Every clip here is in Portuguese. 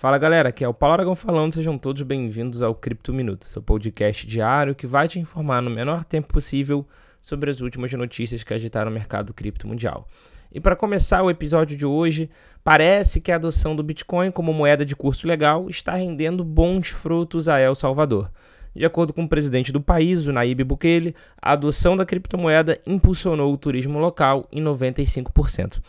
Fala galera, aqui é o Paulo Aragão falando, sejam todos bem-vindos ao Cripto Minuto, seu podcast diário que vai te informar no menor tempo possível sobre as últimas notícias que agitaram o mercado cripto mundial. E para começar o episódio de hoje, parece que a adoção do Bitcoin como moeda de curso legal está rendendo bons frutos a El Salvador. De acordo com o presidente do país, o Naib Bukele, a adoção da criptomoeda impulsionou o turismo local em 95%.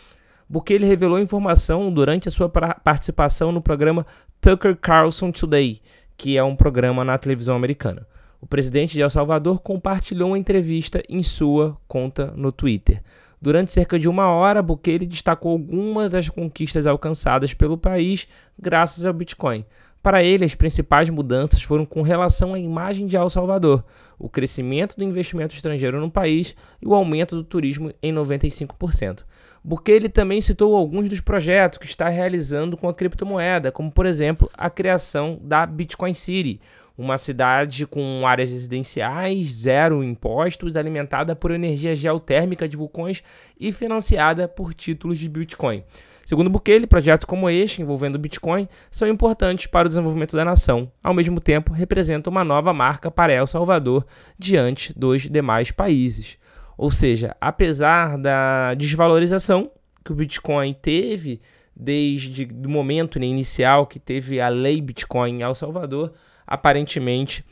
Bukele revelou informação durante a sua participação no programa Tucker Carlson Today, que é um programa na televisão americana. O presidente de El Salvador compartilhou uma entrevista em sua conta no Twitter. Durante cerca de uma hora, Bukele destacou algumas das conquistas alcançadas pelo país graças ao Bitcoin. Para ele, as principais mudanças foram com relação à imagem de El Salvador, o crescimento do investimento estrangeiro no país e o aumento do turismo em 95% porque ele também citou alguns dos projetos que está realizando com a criptomoeda, como por exemplo a criação da Bitcoin City, uma cidade com áreas residenciais, zero impostos, alimentada por energia geotérmica de vulcões e financiada por títulos de Bitcoin. Segundo Bukele, projetos como este, envolvendo Bitcoin, são importantes para o desenvolvimento da nação. Ao mesmo tempo, representam uma nova marca para El Salvador diante dos demais países. Ou seja, apesar da desvalorização que o Bitcoin teve desde o momento né, inicial que teve a lei Bitcoin em El Salvador, aparentemente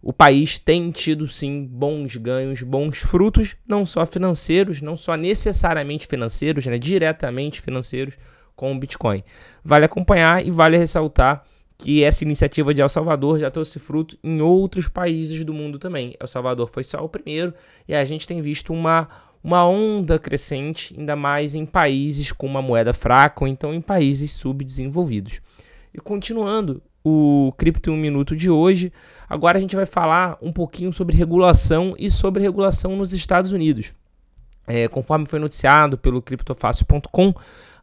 o país tem tido sim bons ganhos, bons frutos, não só financeiros, não só necessariamente financeiros, né, diretamente financeiros com o Bitcoin. Vale acompanhar e vale ressaltar que essa iniciativa de El Salvador já trouxe fruto em outros países do mundo também. El Salvador foi só o primeiro e a gente tem visto uma, uma onda crescente, ainda mais em países com uma moeda fraca ou então em países subdesenvolvidos. E continuando o Cripto 1 Minuto de hoje, agora a gente vai falar um pouquinho sobre regulação e sobre regulação nos Estados Unidos. É, conforme foi noticiado pelo criptofácil.com,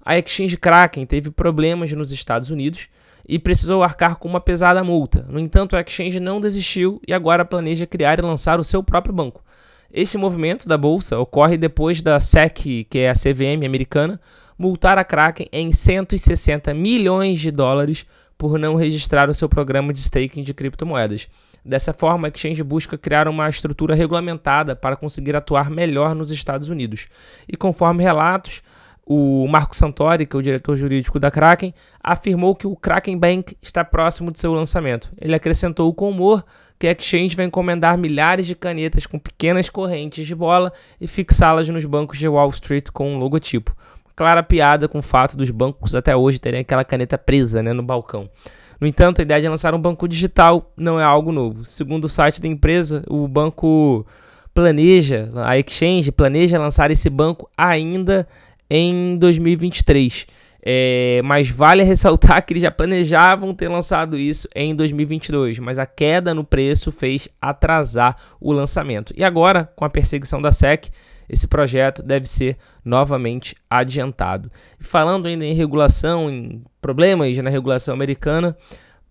a exchange Kraken teve problemas nos Estados Unidos e precisou arcar com uma pesada multa. No entanto, a exchange não desistiu e agora planeja criar e lançar o seu próprio banco. Esse movimento da bolsa ocorre depois da SEC, que é a CVM americana, multar a Kraken em 160 milhões de dólares por não registrar o seu programa de staking de criptomoedas. Dessa forma, a exchange busca criar uma estrutura regulamentada para conseguir atuar melhor nos Estados Unidos. E conforme relatos, o Marco Santori, que é o diretor jurídico da Kraken, afirmou que o Kraken Bank está próximo de seu lançamento. Ele acrescentou com humor que a Exchange vai encomendar milhares de canetas com pequenas correntes de bola e fixá-las nos bancos de Wall Street com um logotipo. Clara piada com o fato dos bancos até hoje terem aquela caneta presa né, no balcão. No entanto, a ideia de lançar um banco digital não é algo novo. Segundo o site da empresa, o banco planeja, a Exchange planeja lançar esse banco ainda em 2023. É, mas vale ressaltar que eles já planejavam ter lançado isso em 2022, mas a queda no preço fez atrasar o lançamento. E agora, com a perseguição da SEC, esse projeto deve ser novamente adiantado. Falando ainda em regulação, em problemas na regulação americana,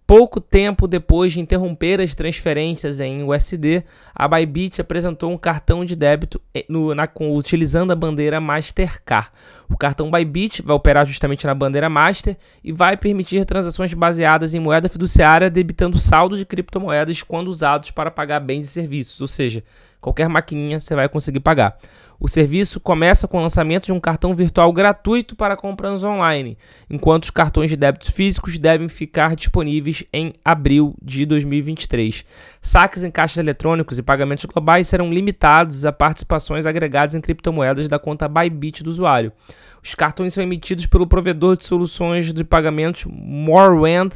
Pouco tempo depois de interromper as transferências em USD, a Bybit apresentou um cartão de débito eh, no, na, utilizando a bandeira Mastercard. O cartão Bybit vai operar justamente na bandeira Master e vai permitir transações baseadas em moeda fiduciária debitando saldo de criptomoedas quando usados para pagar bens e serviços, ou seja, qualquer maquininha você vai conseguir pagar. O serviço começa com o lançamento de um cartão virtual gratuito para compras online, enquanto os cartões de débitos físicos devem ficar disponíveis em abril de 2023. Saques em caixas eletrônicos e pagamentos globais serão limitados a participações agregadas em criptomoedas da conta Bybit do usuário. Os cartões são emitidos pelo provedor de soluções de pagamentos Morewand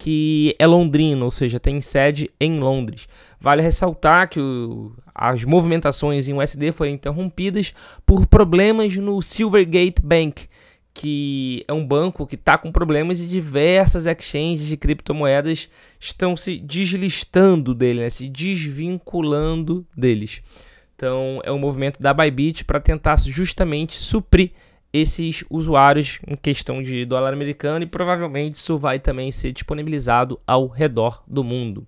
que é londrino, ou seja, tem sede em Londres. Vale ressaltar que o, as movimentações em USD foram interrompidas por problemas no Silvergate Bank, que é um banco que está com problemas e diversas exchanges de criptomoedas estão se deslistando dele, né, se desvinculando deles. Então é um movimento da Bybit para tentar justamente suprir esses usuários em questão de dólar americano e provavelmente isso vai também ser disponibilizado ao redor do mundo.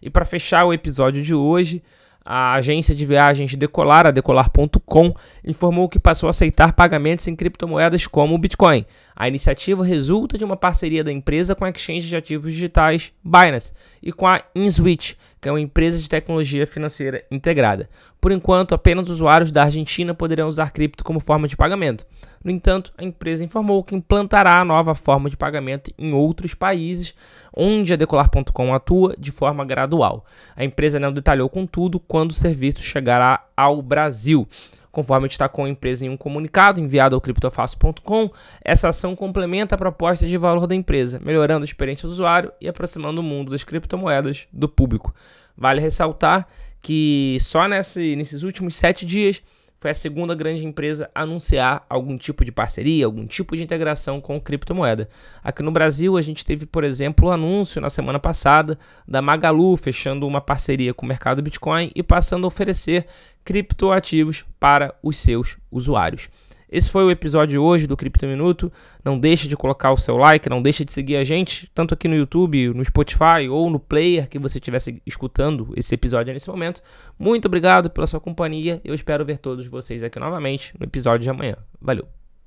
E para fechar o episódio de hoje, A agência de viagens Decolar, a decolar.com, informou que passou a aceitar pagamentos em criptomoedas como o Bitcoin. A iniciativa resulta de uma parceria da empresa com a exchange de ativos digitais Binance e com a InSwitch, que é uma empresa de tecnologia financeira integrada. Por enquanto, apenas usuários da Argentina poderão usar cripto como forma de pagamento. No entanto, a empresa informou que implantará a nova forma de pagamento em outros países, onde a Decolar.com atua de forma gradual. A empresa não detalhou, contudo, quando o serviço chegará ao Brasil. Conforme destacou a empresa em um comunicado enviado ao criptofácil.com, essa ação complementa a proposta de valor da empresa, melhorando a experiência do usuário e aproximando o mundo das criptomoedas do público. Vale ressaltar que só nesse, nesses últimos sete dias foi a segunda grande empresa a anunciar algum tipo de parceria, algum tipo de integração com criptomoeda. Aqui no Brasil, a gente teve, por exemplo, o anúncio na semana passada da Magalu fechando uma parceria com o mercado Bitcoin e passando a oferecer criptoativos para os seus usuários. Esse foi o episódio hoje do Cripto Minuto. Não deixe de colocar o seu like, não deixe de seguir a gente, tanto aqui no YouTube, no Spotify ou no player que você estivesse escutando esse episódio nesse momento. Muito obrigado pela sua companhia. Eu espero ver todos vocês aqui novamente no episódio de amanhã. Valeu!